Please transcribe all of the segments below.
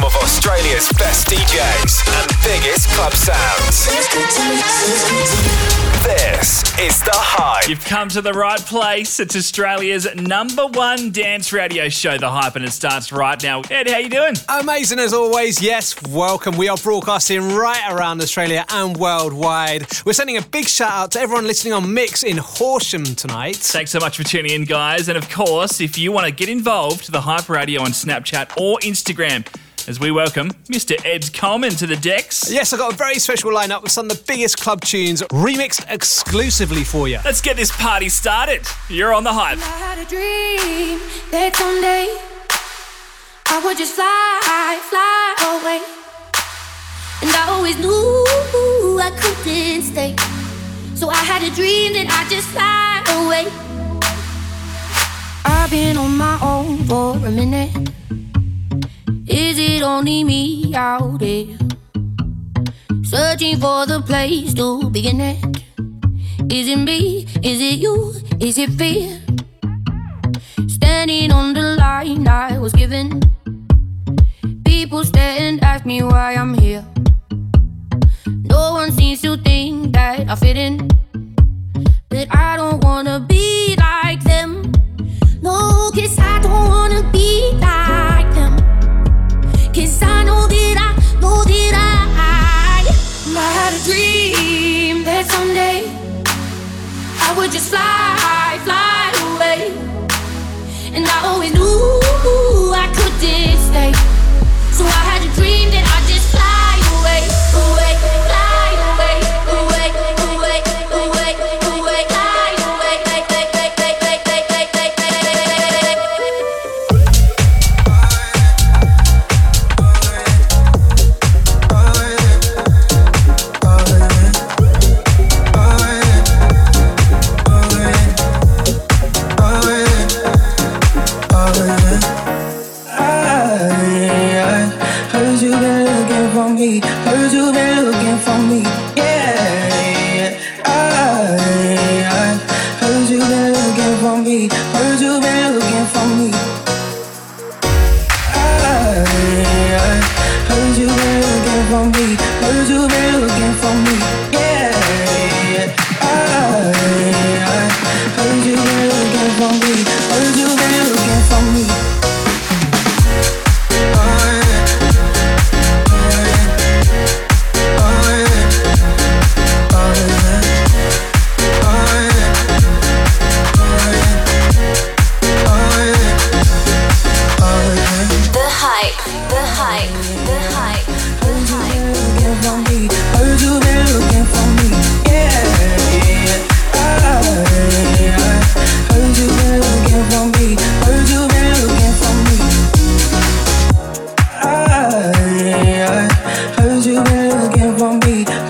Home of Australia's best DJs and biggest club sounds. This is The Hype. You've come to the right place. It's Australia's number one dance radio show, The Hype, and it starts right now. Ed, how are you doing? Amazing as always. Yes, welcome. We are broadcasting right around Australia and worldwide. We're sending a big shout out to everyone listening on Mix in Horsham tonight. Thanks so much for tuning in, guys. And of course, if you want to get involved, The Hype Radio on Snapchat or Instagram, as we welcome Mr. Ed Coleman to the decks. Yes, I've got a very special lineup with some of the biggest club tunes remixed exclusively for you. Let's get this party started. You're on The Hype. I had a dream that someday I would just fly, fly away. And I always knew I couldn't stay. So I had a dream that I'd just fly away. I've been on my own for a minute. Is it only me out there? Searching for the place to begin at. Is it me? Is it you? Is it fear? Standing on the line I was given. People stare and ask me why I'm here. No one seems to think that I fit in. But I don't wanna be like them. No, cause I don't wanna be like. Cause I know that I know that I I had a dream that someday I would just fly, fly away. And I always knew I couldn't stay. So I had you looking for me.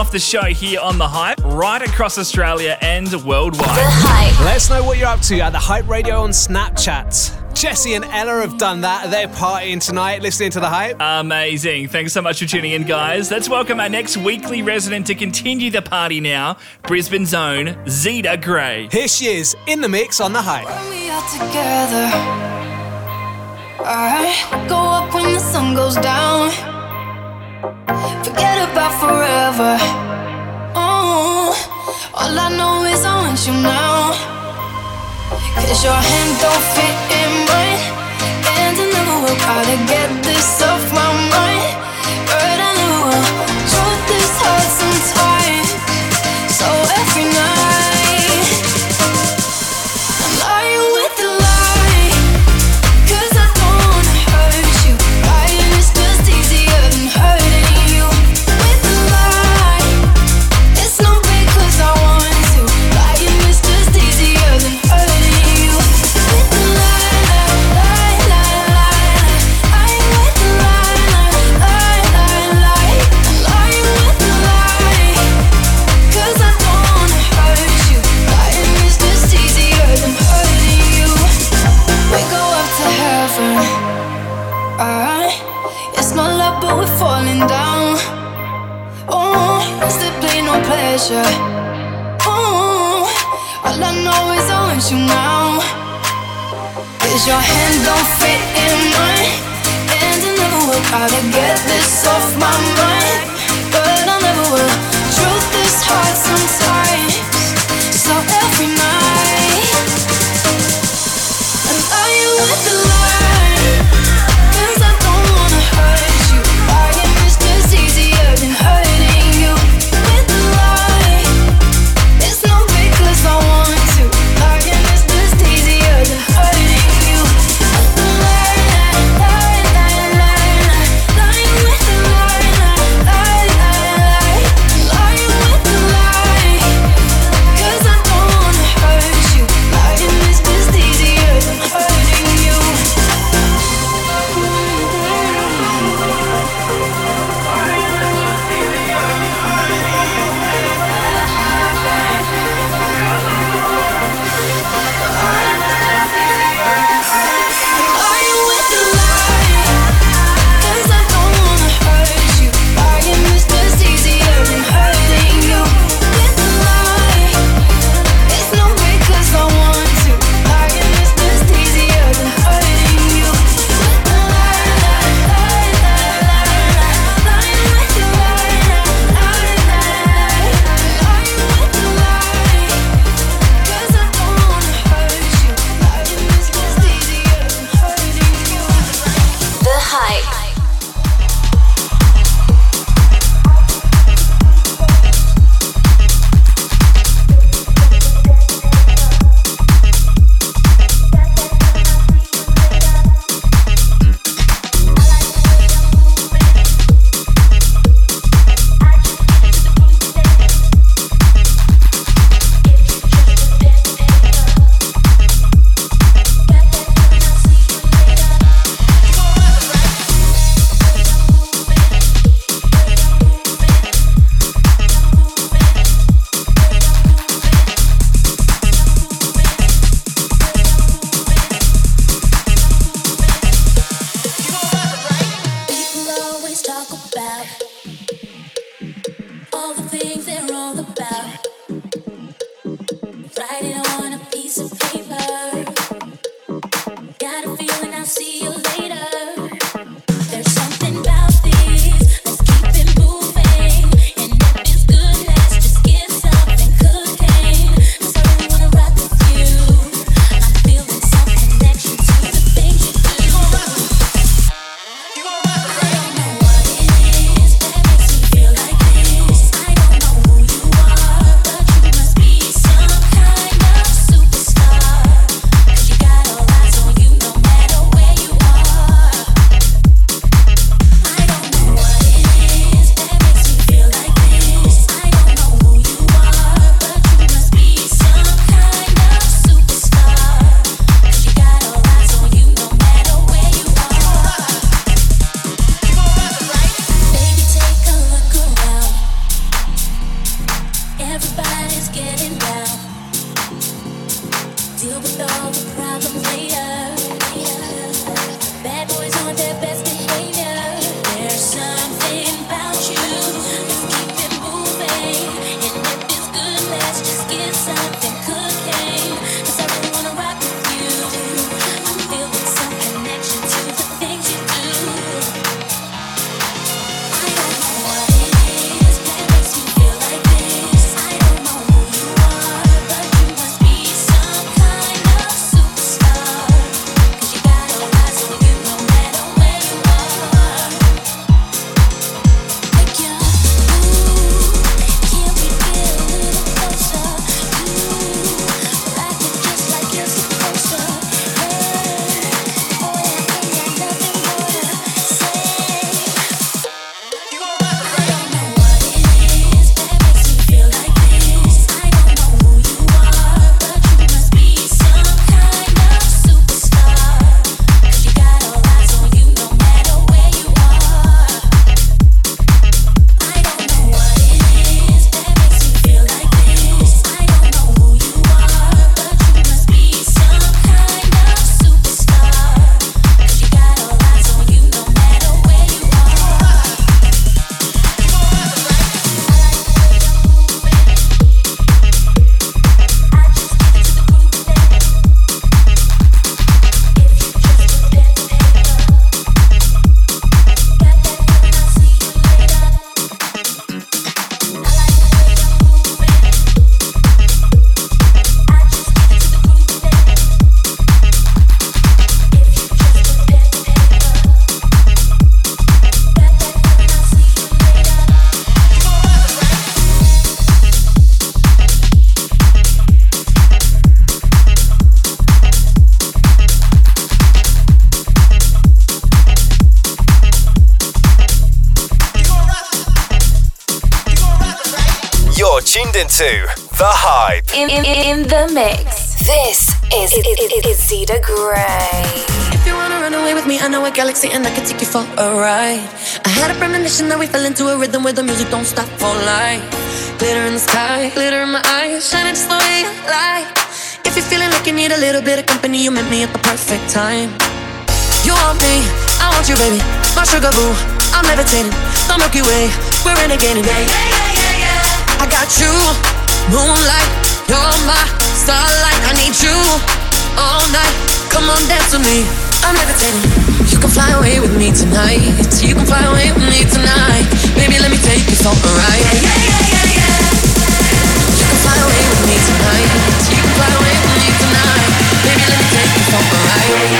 off the show here on The Hype, right across Australia and worldwide. The Hype. Let us know what you're up to at The Hype Radio on Snapchat. Jesse and Ella have done that. They're partying tonight, listening to the hype. Amazing. Thanks so much for tuning in, guys. Let's welcome our next weekly resident to continue the party now Brisbane's own Zeta Gray. Here she is in the mix on the hype. When we are together, I go up when the sun goes down. Forget about forever. Oh, all I know is I want you now. Cause your hand don't fit in gotta get this off my mind. But I know hard sometimes. So every night. Cause your hands don't fit in mine. And I never will probably get this off my mind. To The Hype. In, in, in the mix. This is, is, is, is Zeta Gray. If you wanna run away with me, I know a galaxy and I can take you for a ride. I had a premonition that we fell into a rhythm where the music don't stop for life. Glitter in the sky, glitter in my eyes, shining just the way I like. If you're feeling like you need a little bit of company, you met me at the perfect time. You want me, I want you, baby. My sugar boo, I'm levitating. The Milky Way, we're renegading, yeah, yeah, yeah, yeah, yeah. I got you. Moonlight, you're my starlight. I need you all night. Come on, dance with me. I'm meditating. You can fly away with me tonight. You can fly away with me tonight. Baby, let me take you for a ride. Yeah, yeah, yeah, yeah, yeah. You can fly away with me tonight. You can fly away with me tonight. Baby, let me take you for a ride.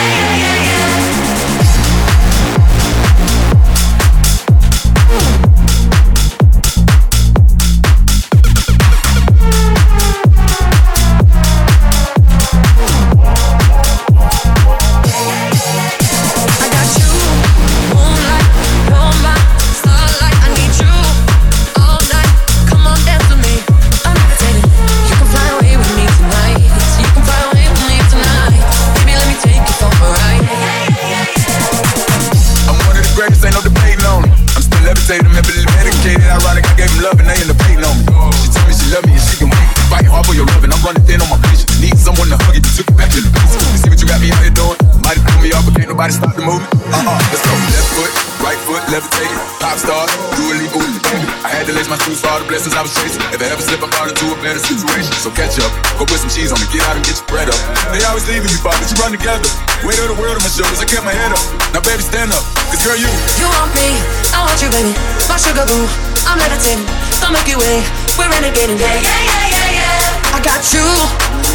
Nobody stop the movement. Uh-uh, let's go. Left foot, right foot, levitate. Pop star, do a leap send it. I had to lace my shoes for all the blessings I was chasing. If I ever slip, I fall into a better situation. So catch up, go put some cheese on me, get out and get your bread up. They always leaving me, but you run together. Weight of the world on my shoulders, I kept my head up. Now, baby, stand up, cause girl, you. You want me, I want you, baby. My sugar boo, I'm levitating. Don't make Milky Way, we're renegading. Yeah, yeah, yeah, yeah, yeah. I got you,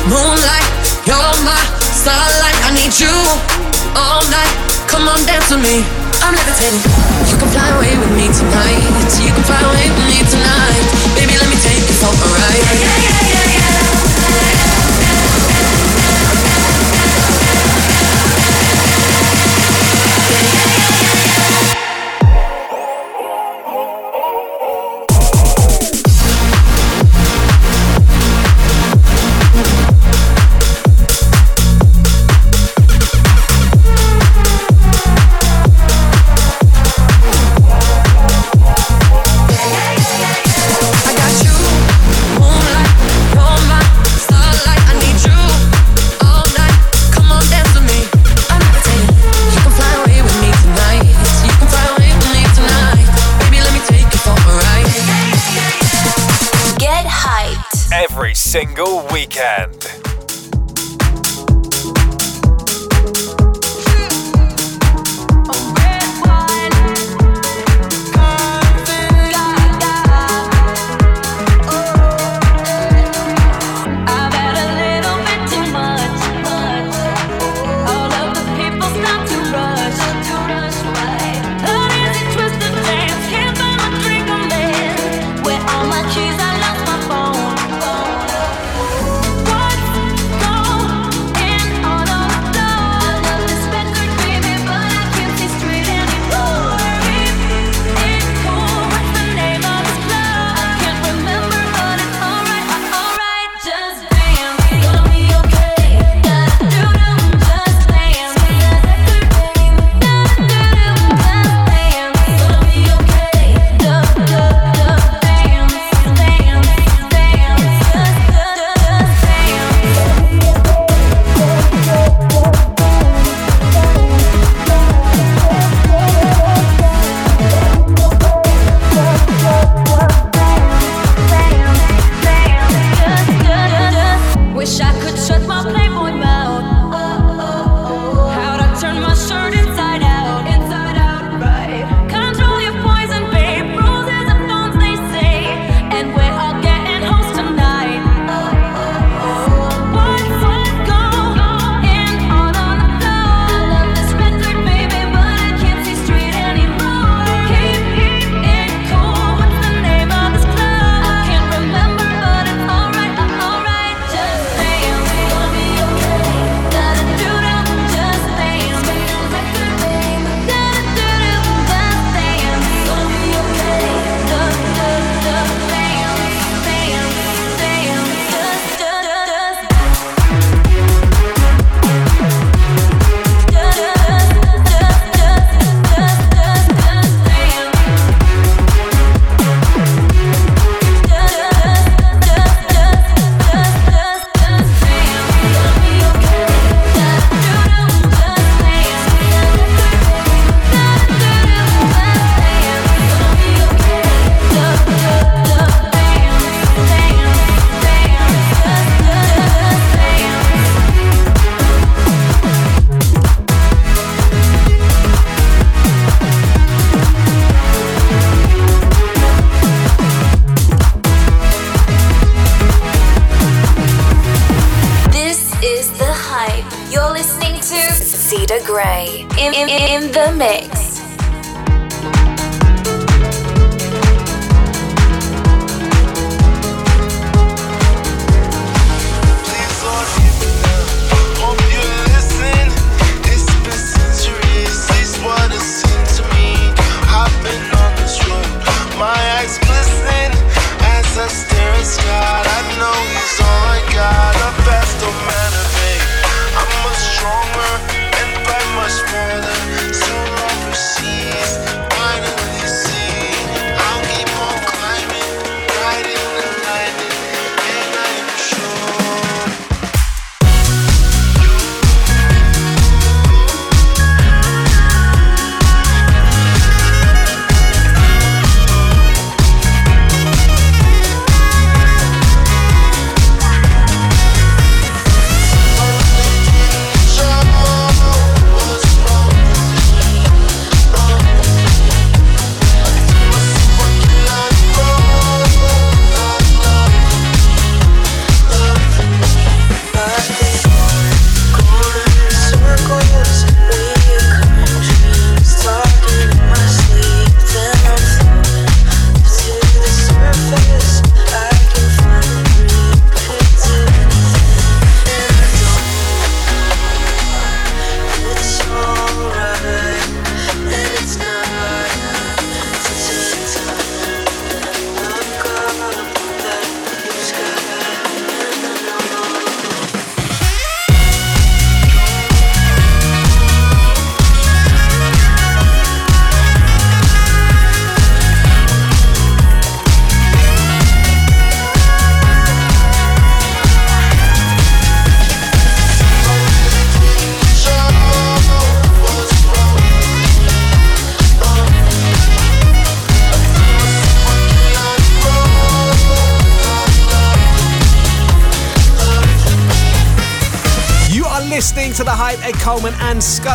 moonlight, you're my starlight. I need you all night. Come on, dance with me. I'm levitating. You can fly away with me tonight. You can fly away with me tonight. Baby, let me take you for a ride. Weekend.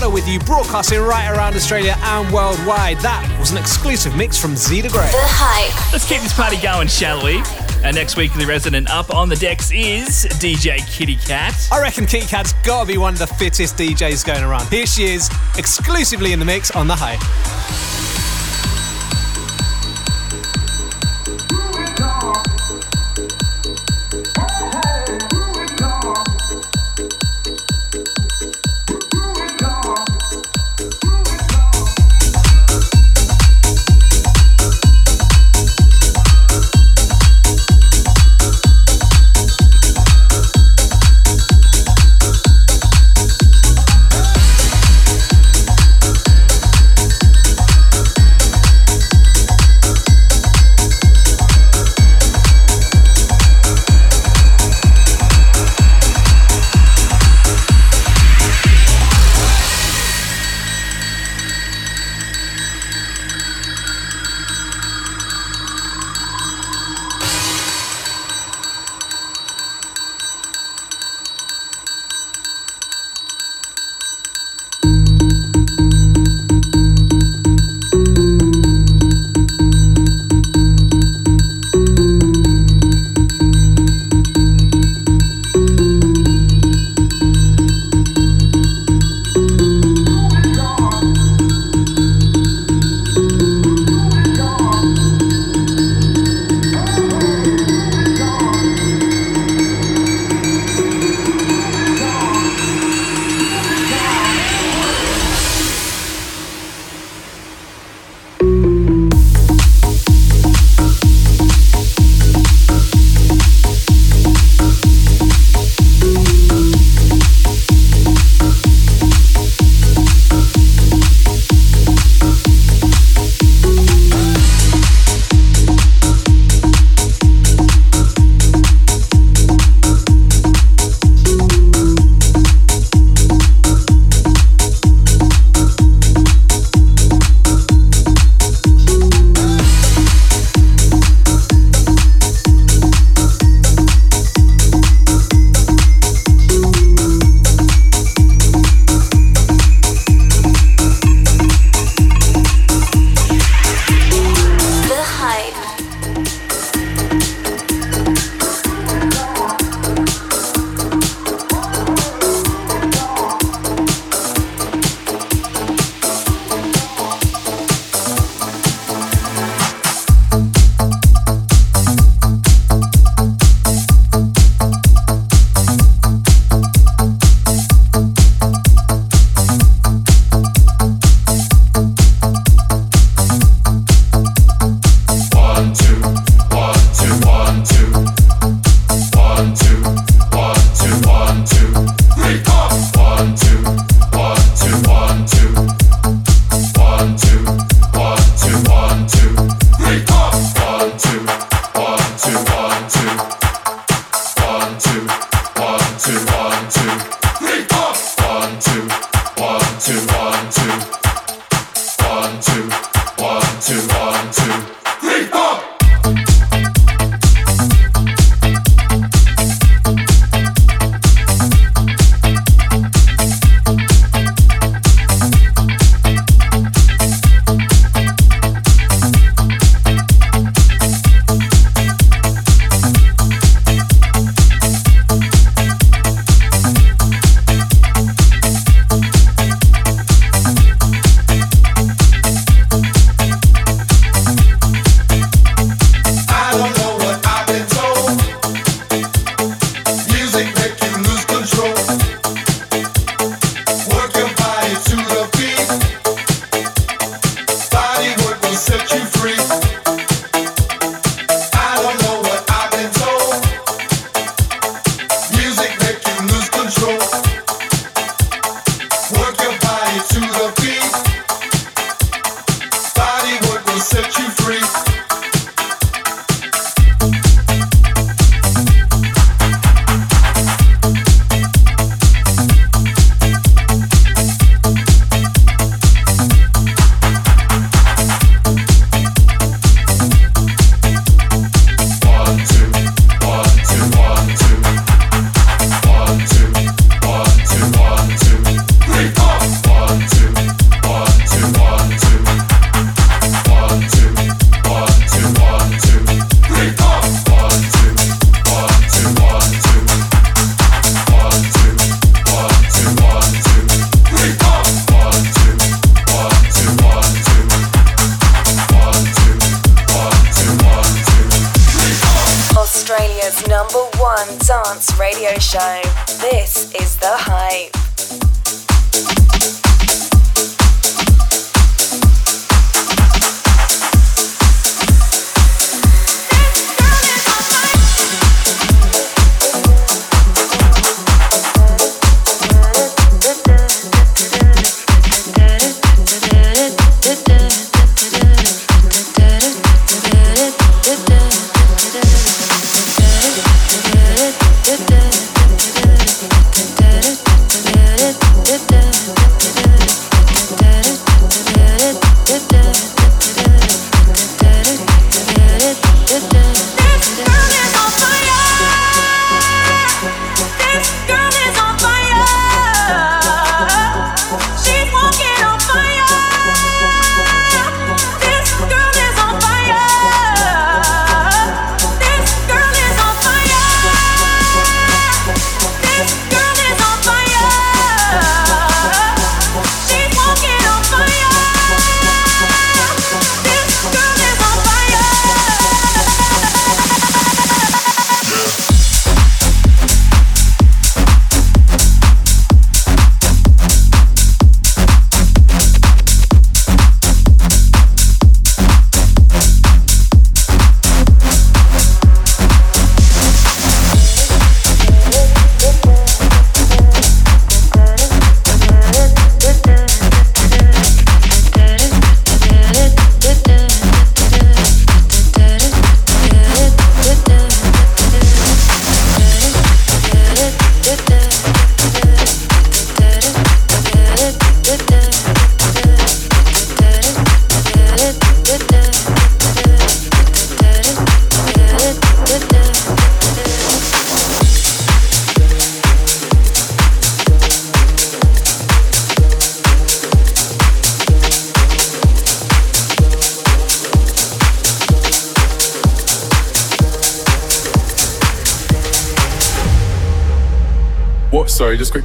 And with you, broadcasting right around Australia and worldwide. That was an exclusive mix from Zeta Gray. The Hype. Let's keep this party going, shall we? Our next weekly resident up on the decks is DJ Kitty Cat. I reckon Kitty Cat's gotta be one of the fittest DJs going around. Here she is, exclusively in the mix on The Hype.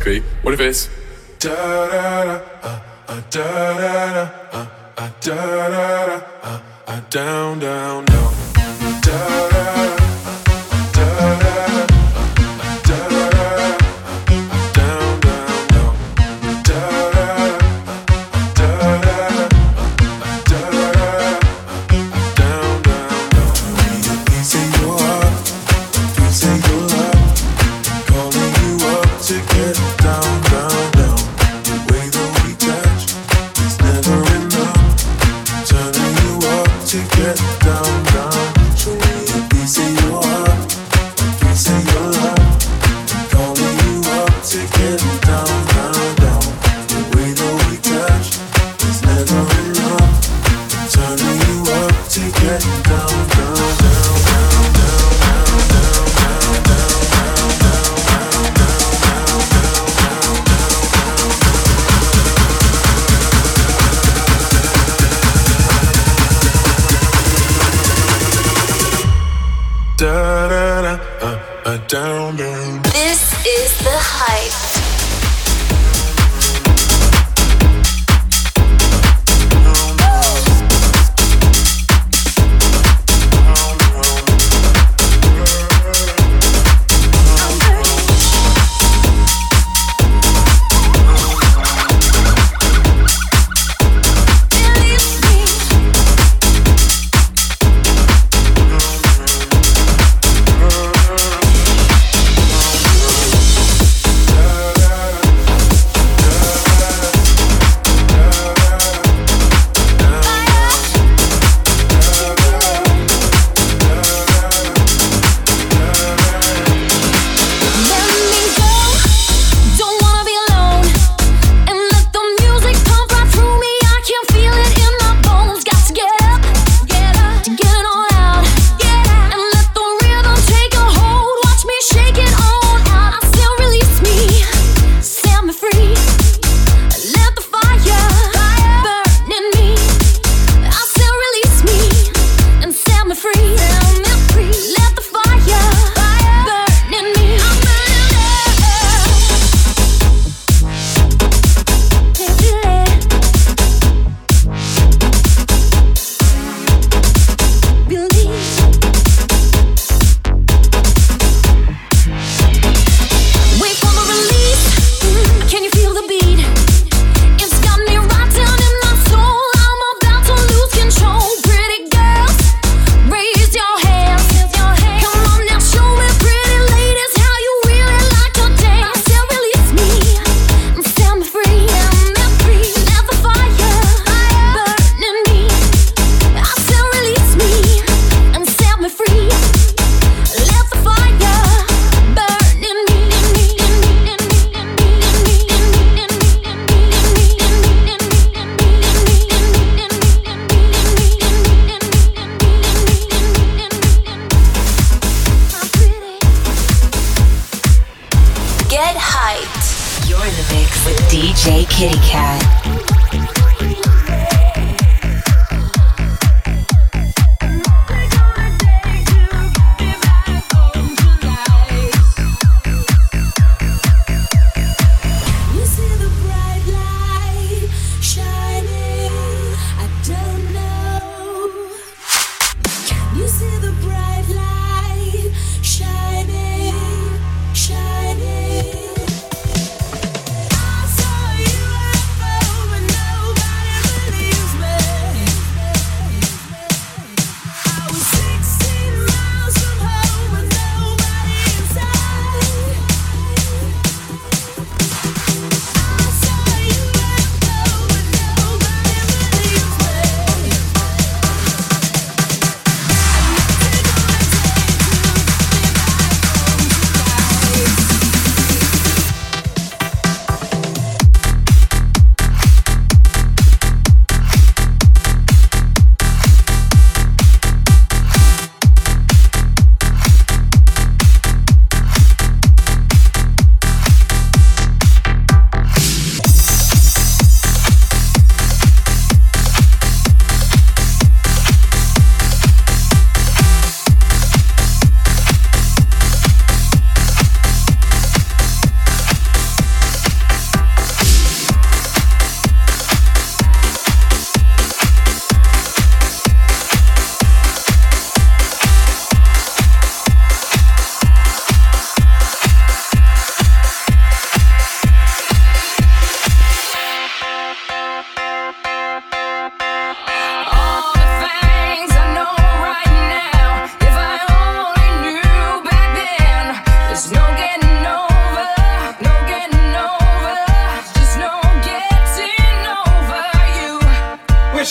What if it's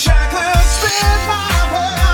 Wish I could spin my world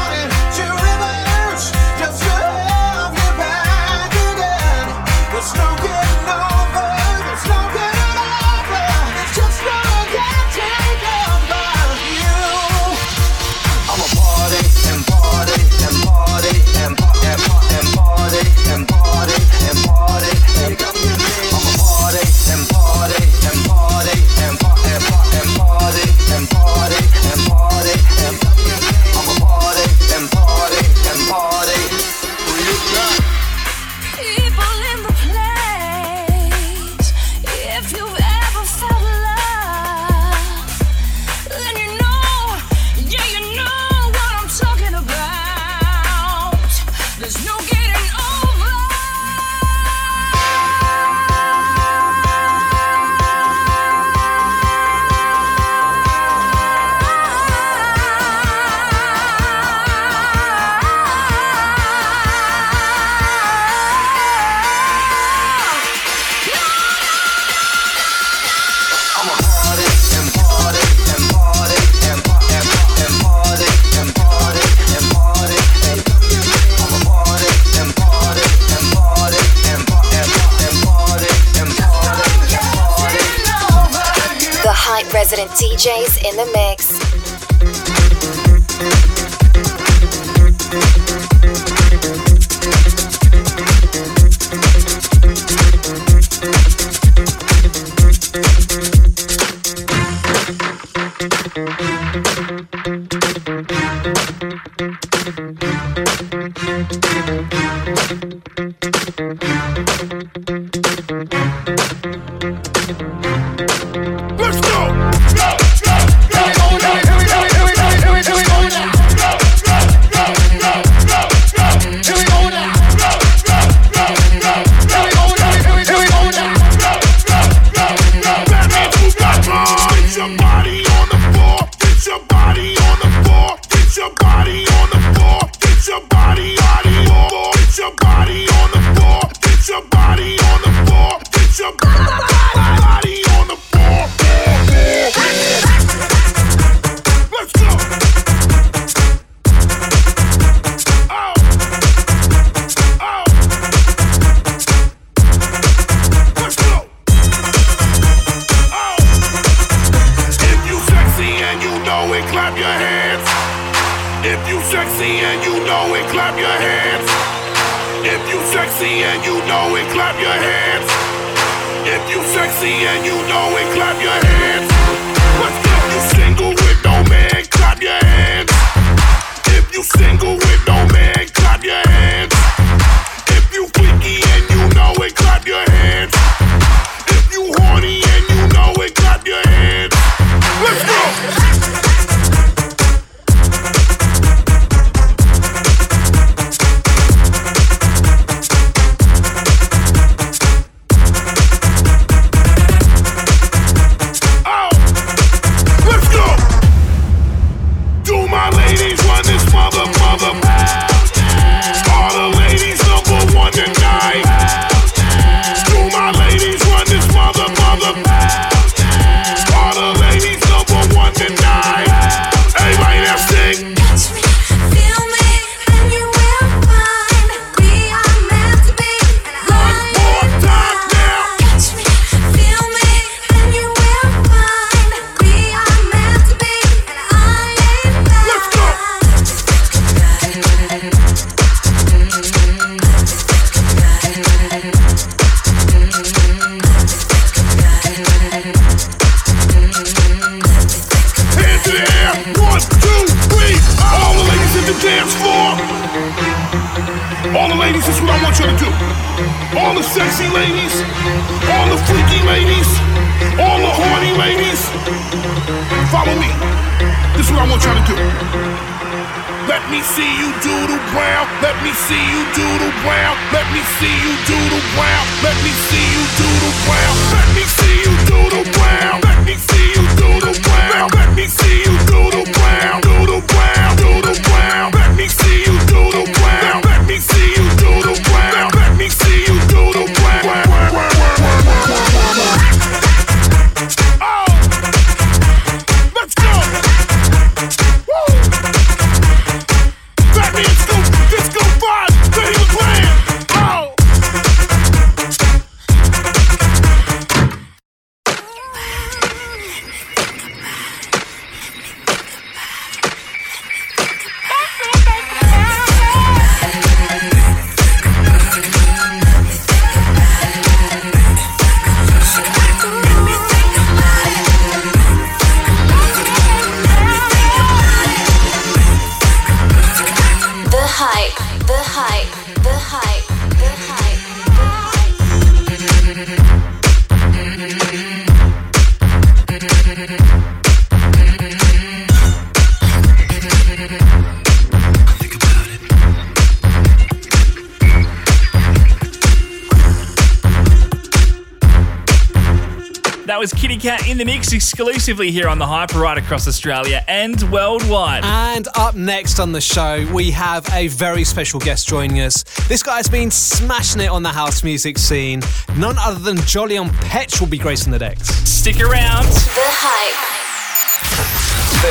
Cat in the mix exclusively here on the Hyper right across Australia and worldwide. And up next on the show, we have a very special guest joining us. This guy's been smashing it on the house music scene. None other than Jolyon Petch will be gracing the decks. Stick around. The hype.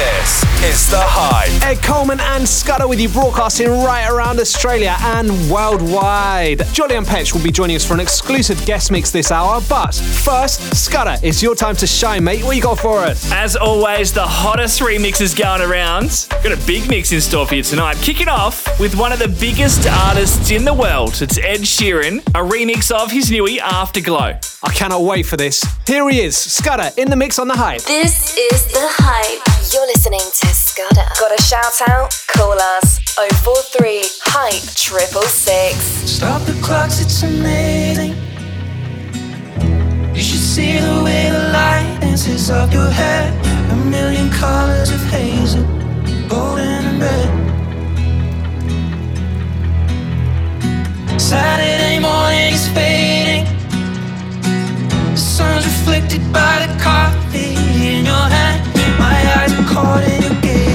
This is The Hype. Ed Coleman and Scudder with you broadcasting right around Australia and worldwide. Jolyon Petch will be joining us for an exclusive guest mix this hour. But first, Scudder, it's your time to shine, mate. What you got for us? As always, the hottest remixes going around. Got a big mix in store for you tonight. Kicking off with one of the biggest artists in the world. It's Ed Sheeran, a remix of his newie Afterglow. I cannot wait for this. Here he is, Scudder, in the mix on the hype. This is the hype. You're listening to Scudder. Got a shout out? Call us 043 Hype Triple Six. Stop the clocks, it's amazing. You should see the way the light dances up your hair. A million colors of hazel, golden and red. Saturday morning is fading. The sun's reflected by the coffee in your hand. My caught in your gaze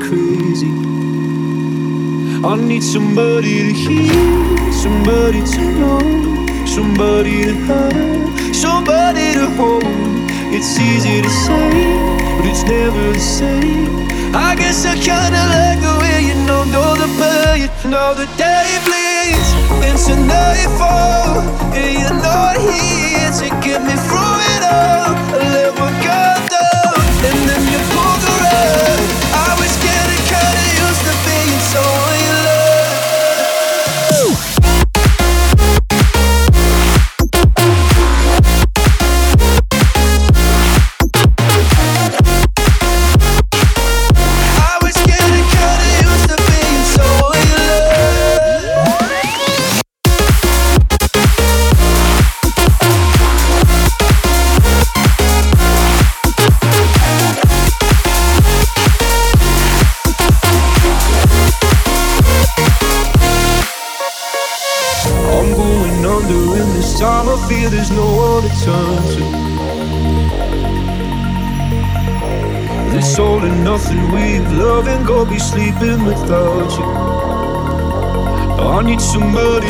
crazy. I need somebody to hear, somebody to know, somebody to have, somebody to hold. It's easy to say, but it's never the same. I guess I kinda like the way you know, know the pain, know the day bleeds into nightfall, and you're not here to get me through it all. I let my guard down,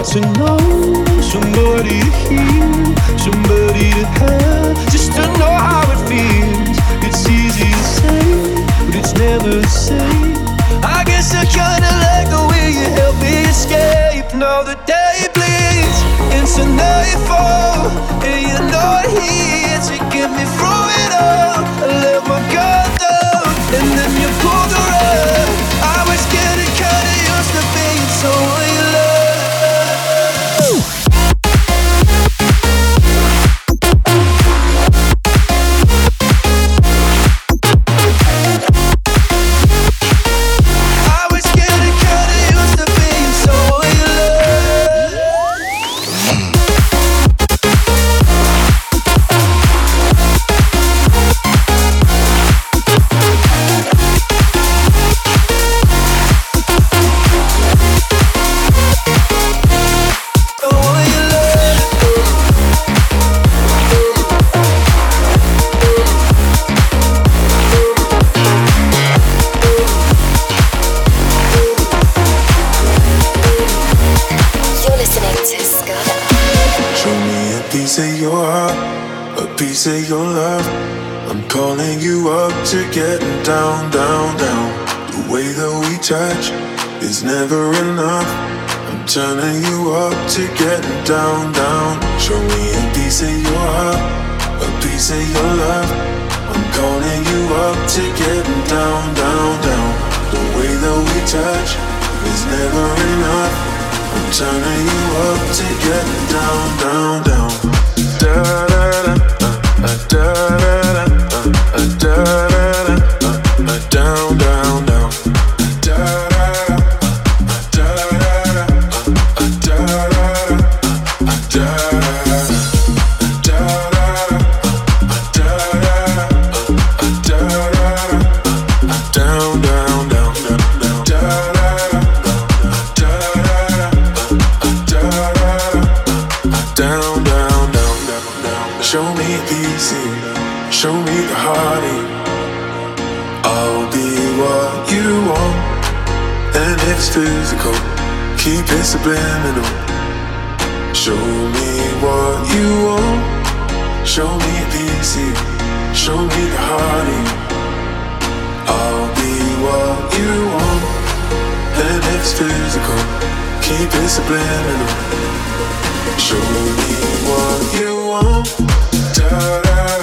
to know Show me easy, show me the heartache. I'll be what you want, and it's physical. Keep it subliminal. Show me what you want, show me easy, show me the heartache. I'll be what you want, and it's physical. Keep it subliminal. Show me what you da da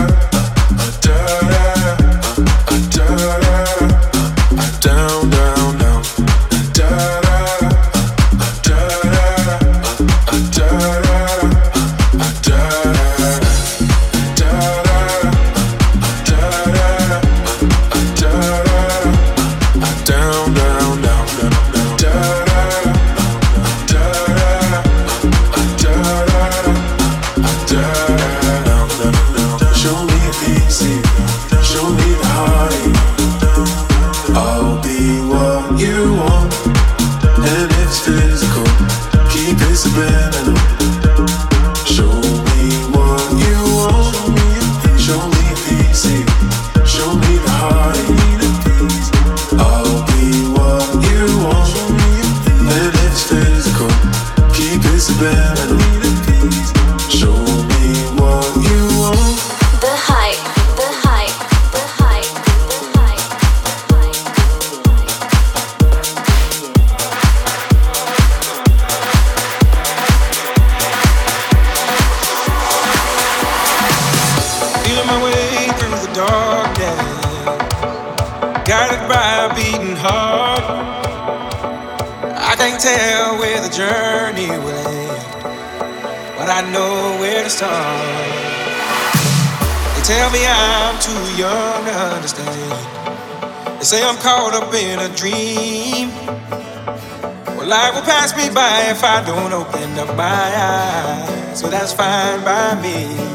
of my eyes. So that's fine by me.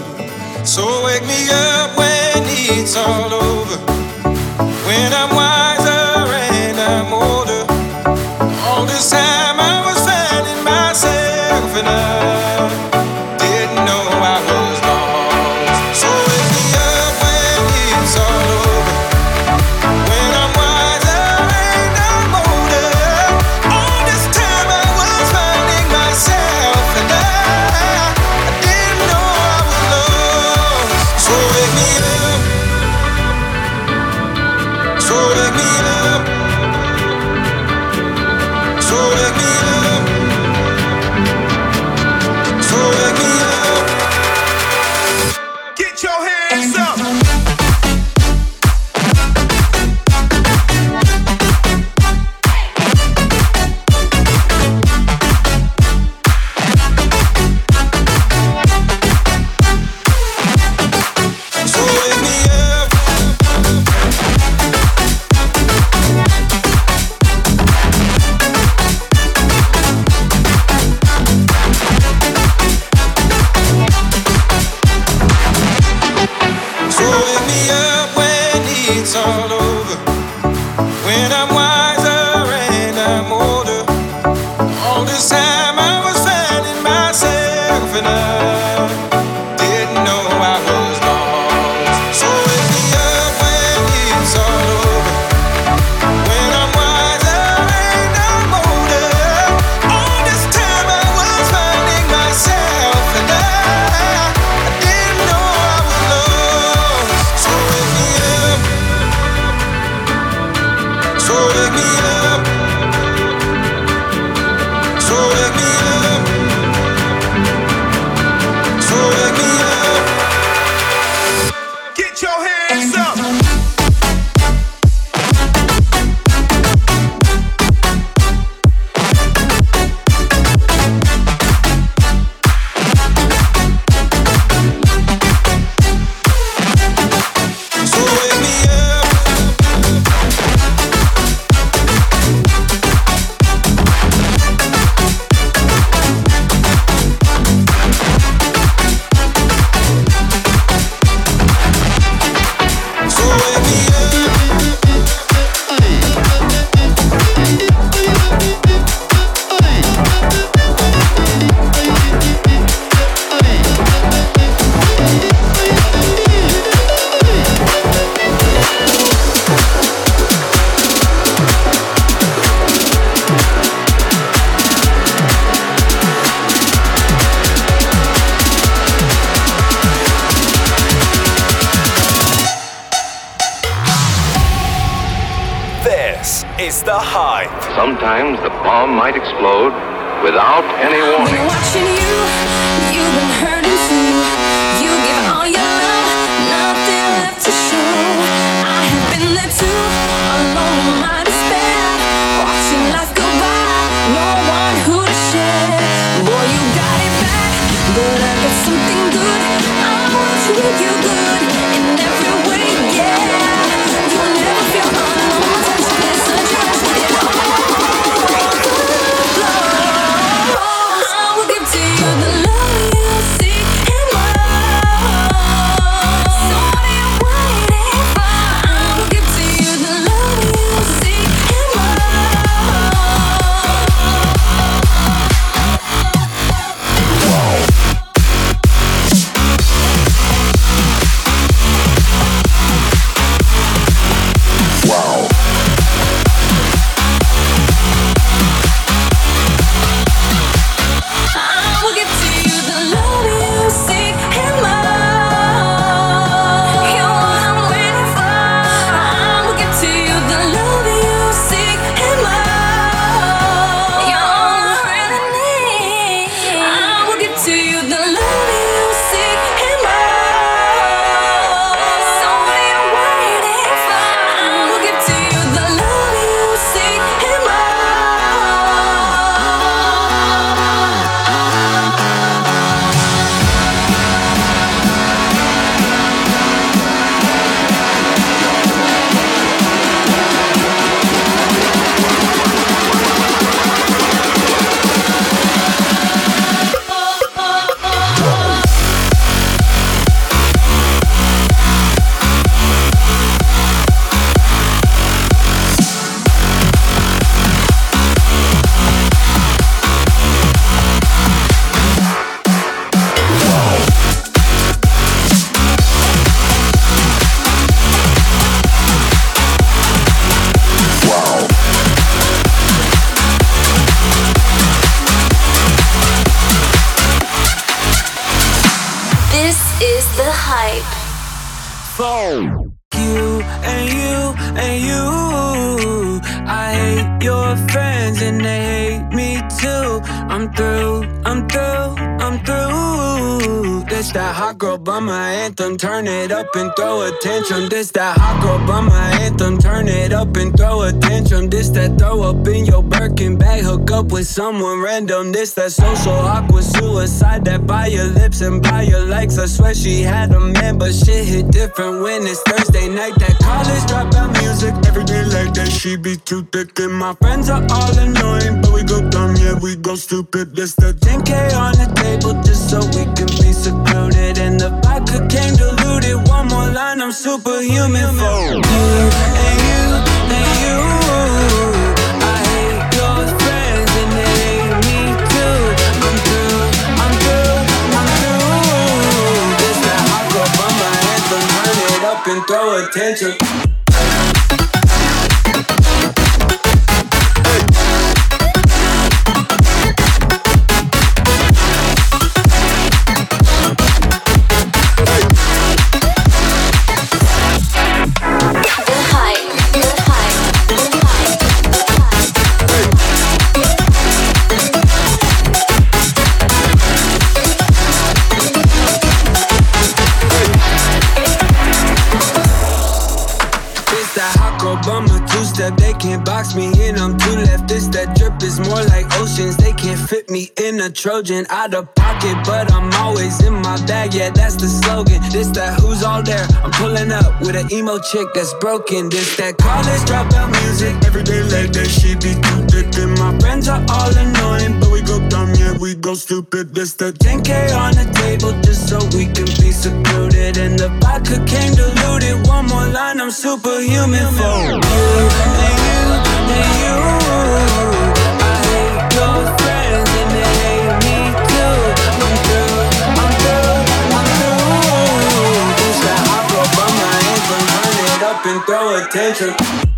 Anthem. Turn it up and throw a tantrum. This that hot girl my anthem. Turn it up and throw a tantrum. This that throw up in your Birkin bag. Hook up with someone random. This that social awkward suicide. That by your lips and by your likes. I swear she had a man, but shit hit different when it's Thursday night. That college dropout music. Every day like that, she be too thick. And my friends are all annoying, but we go dumb, yeah, we go stupid. This that 10K on the table just so we can be secluded. And the vodka came diluted. One more line, I'm superhuman for you and you and you. I hate your friends and hate me too. I'm through, I'm through, I'm through. This anthem. Turn it up and throw attention. Trojan out of pocket, but I'm always in my bag. Yeah, that's the slogan. This that who's all there? I'm pulling up with an emo chick that's broken. This that college dropout music. Every day like that shit be too thick. And my friends are all annoying, but we go dumb, yeah, we go stupid. This that 10k on the table just so we can be secluded. And the vodka came diluted. One more line, I'm superhuman for you. You, you. And throw attention.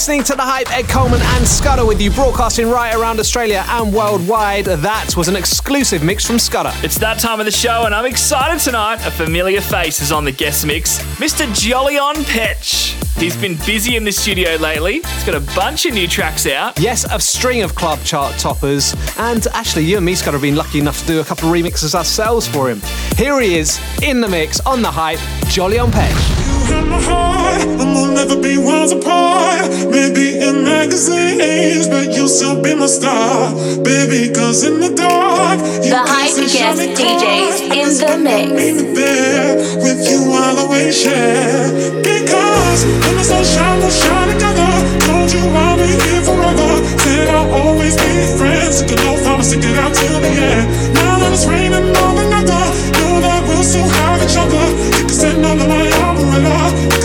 Listening to The Hype, Ed Coleman and Scudder with you, broadcasting right around Australia and worldwide. That was an exclusive mix from Scudder. It's that time of the show, and I'm excited tonight. A familiar face is on the guest mix, Mr. Jolyon Petch. He's been busy in the studio lately. He's got a bunch of new tracks out. Yes, a string of club chart toppers. And actually, you and me, Scudder, have been lucky enough to do a couple of remixes ourselves for him. Here he is, in the mix, on The Hype, Jolyon Petch. In my heart, and we'll never be worlds apart. Maybe in magazines, but you'll still be my star, baby. Cause in the dark, you The Hype can guest me DJs in the mix. Baby, there with you I'll always share. Because when the sunshine will shine together, told you I'll be here forever. Said I'll always be friends. Took an oath, I'ma stick it out till the end. Now that it's raining on another, have each other. You can stand under my umbrella. Can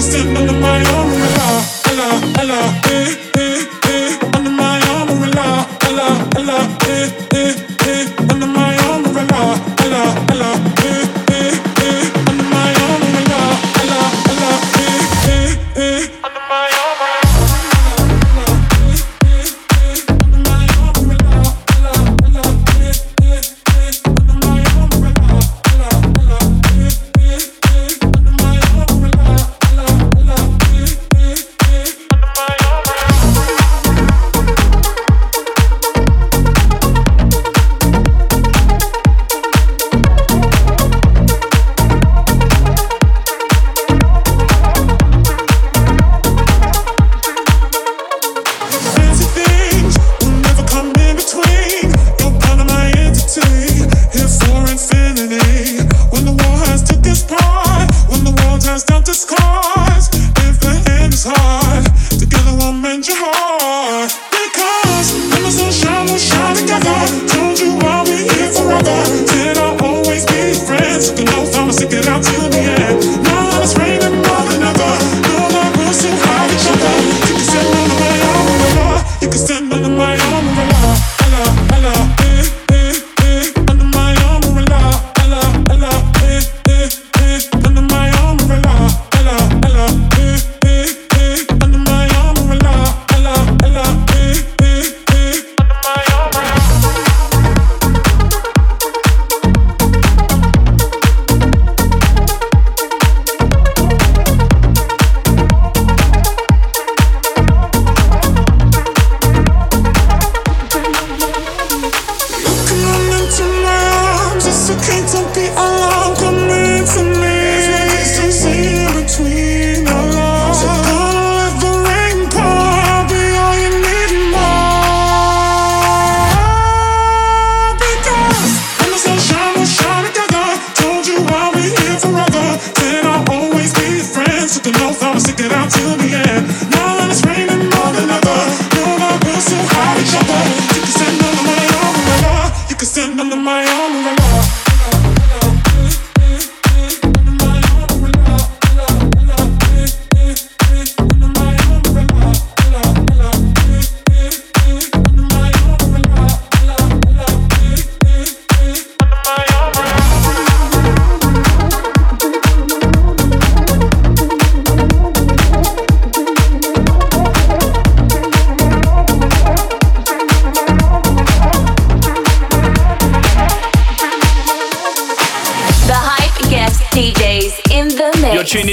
my umbrella. Ella, Ella, eh,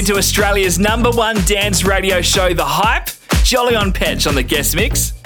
into Australia's number one dance radio show, The Hype. Jolyon Petch on the guest mix.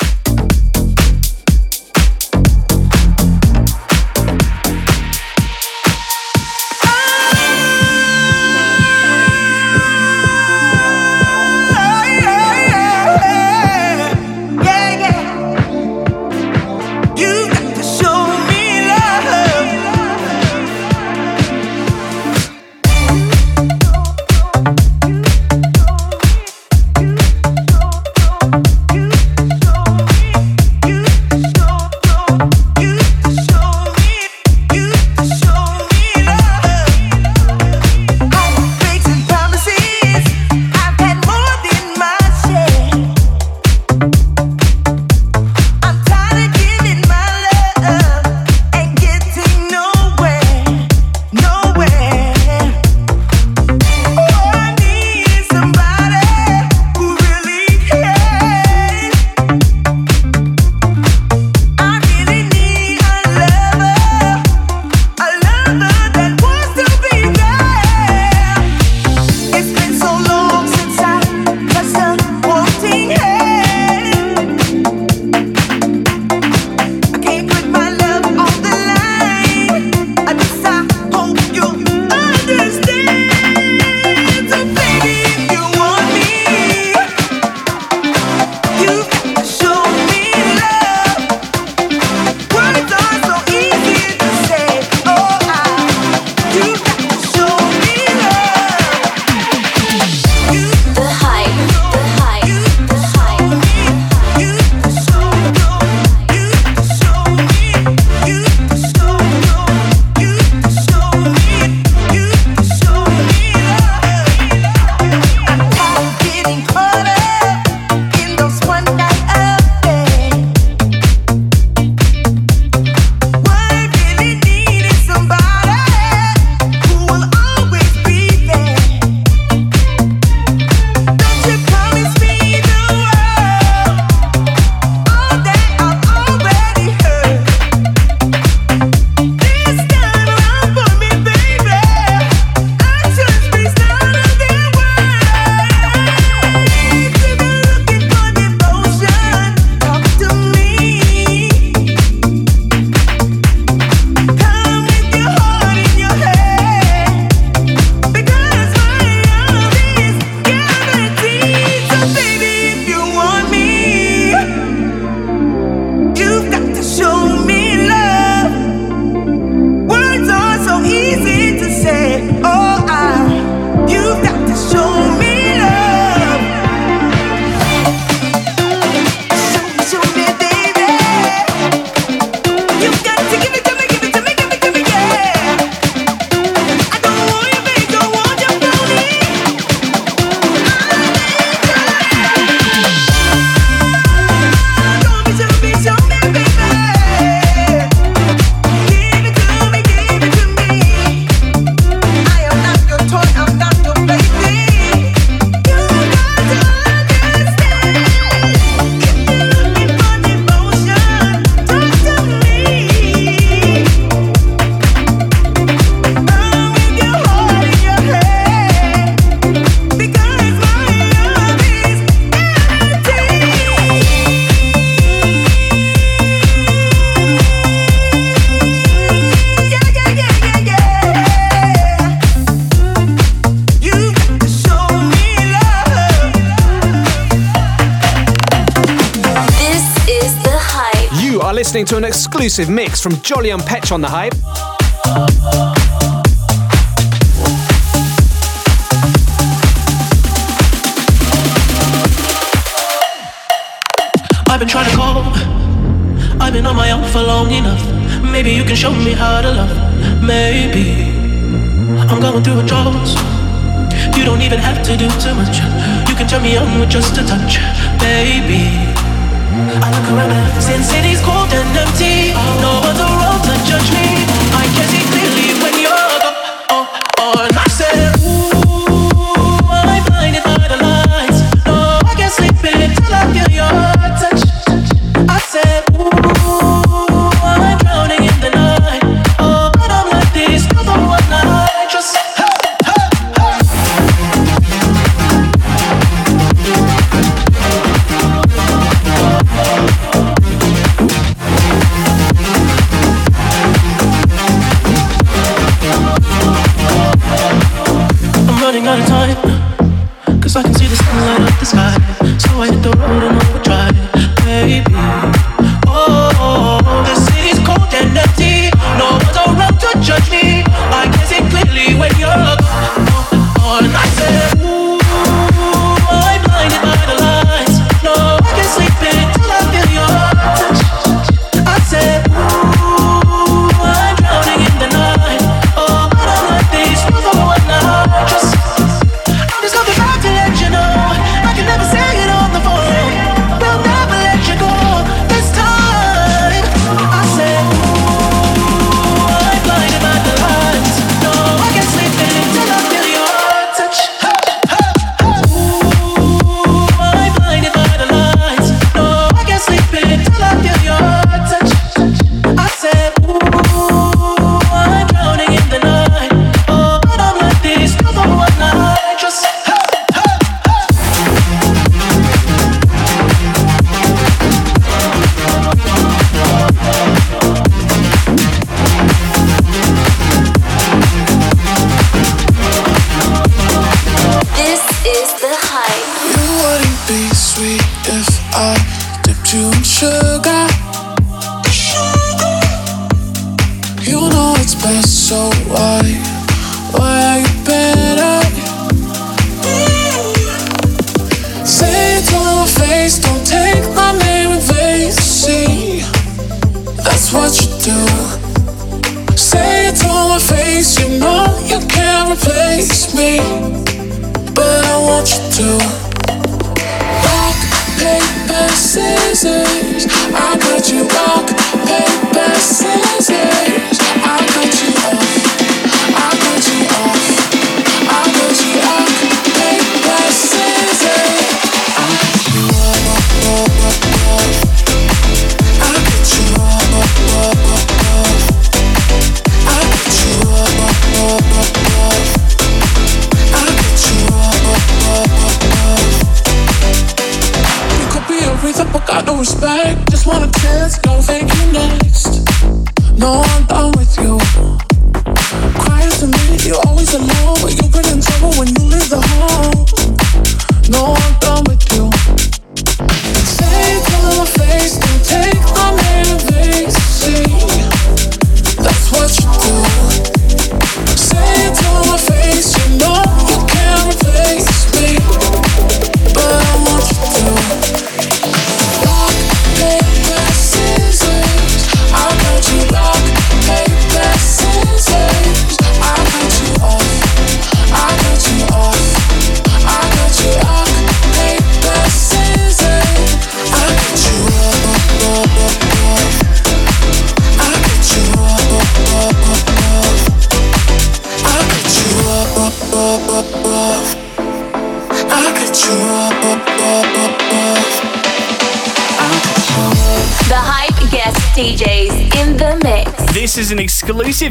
Exclusive mix from Jolyon Petch on the Hype. I've been trying to call. I've been on my own for long enough. Maybe you can show me how to love. Maybe I'm going through a drought. You don't even have to do too much. You can turn me on with just a touch, baby. I look around since city's cold and empty, no other road to judge me. I can see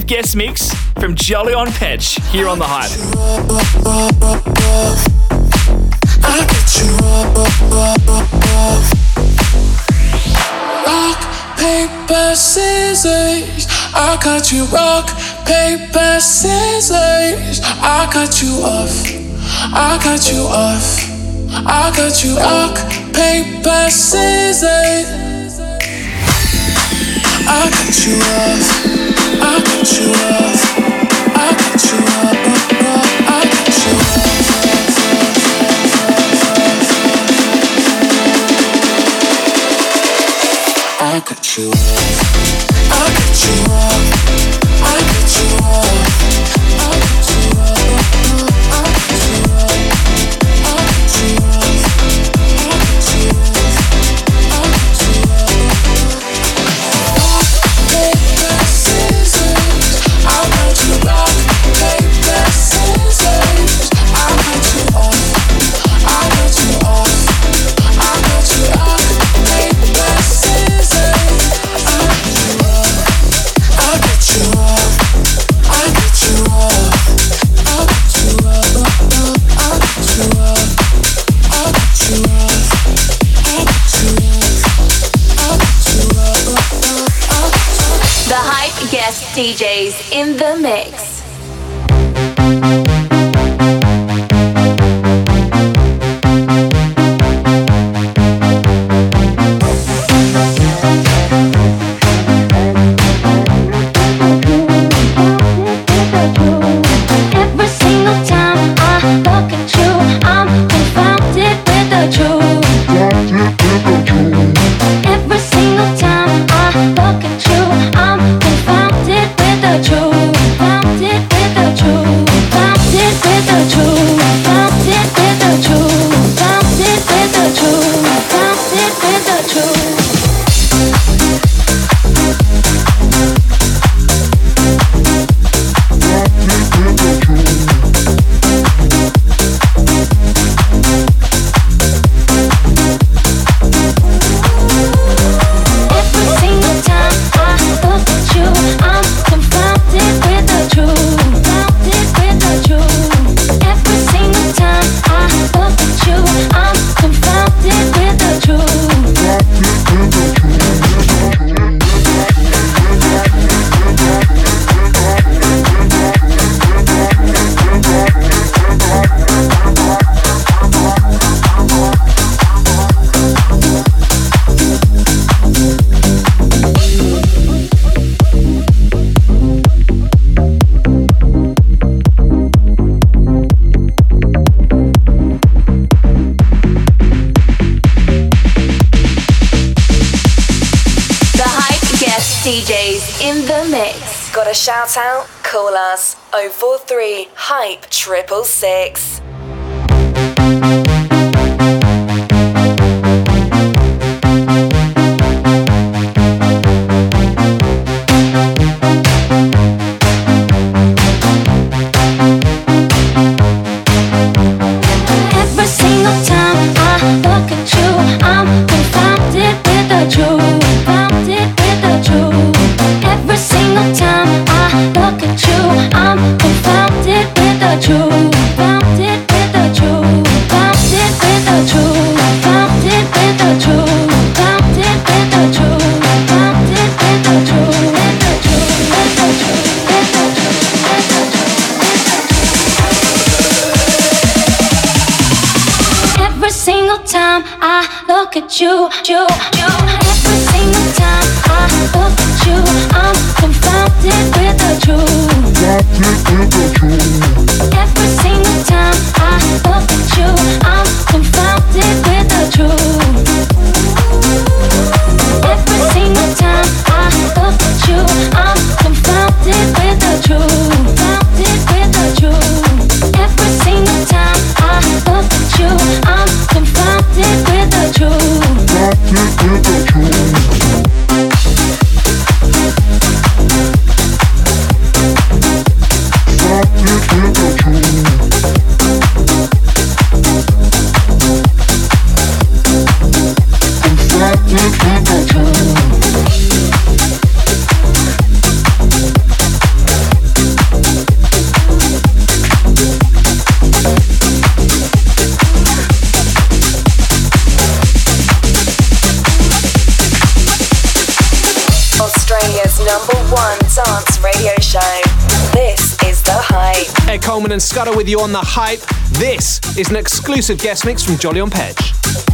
exclusive guest mix from Jolyon Petch here on The Hype Rock paper, scissors. I cut you rock, paper, scissors. I cut you off. I cut you off. I cut you rock, paper, scissors. I cut you off what you are. hype triple six. with you on the hype. This is an exclusive guest mix from Jolyon Petch.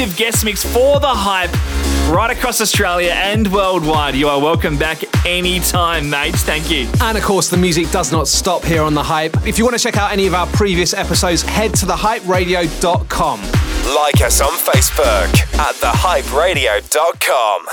Exclusive guest mix for the hype right across Australia and worldwide. You are welcome back anytime, mates. Thank you. And of course, the music does not stop here on The Hype. If you want to check out any of our previous episodes, head to thehyperadio.com. Like us on Facebook at thehyperadio.com.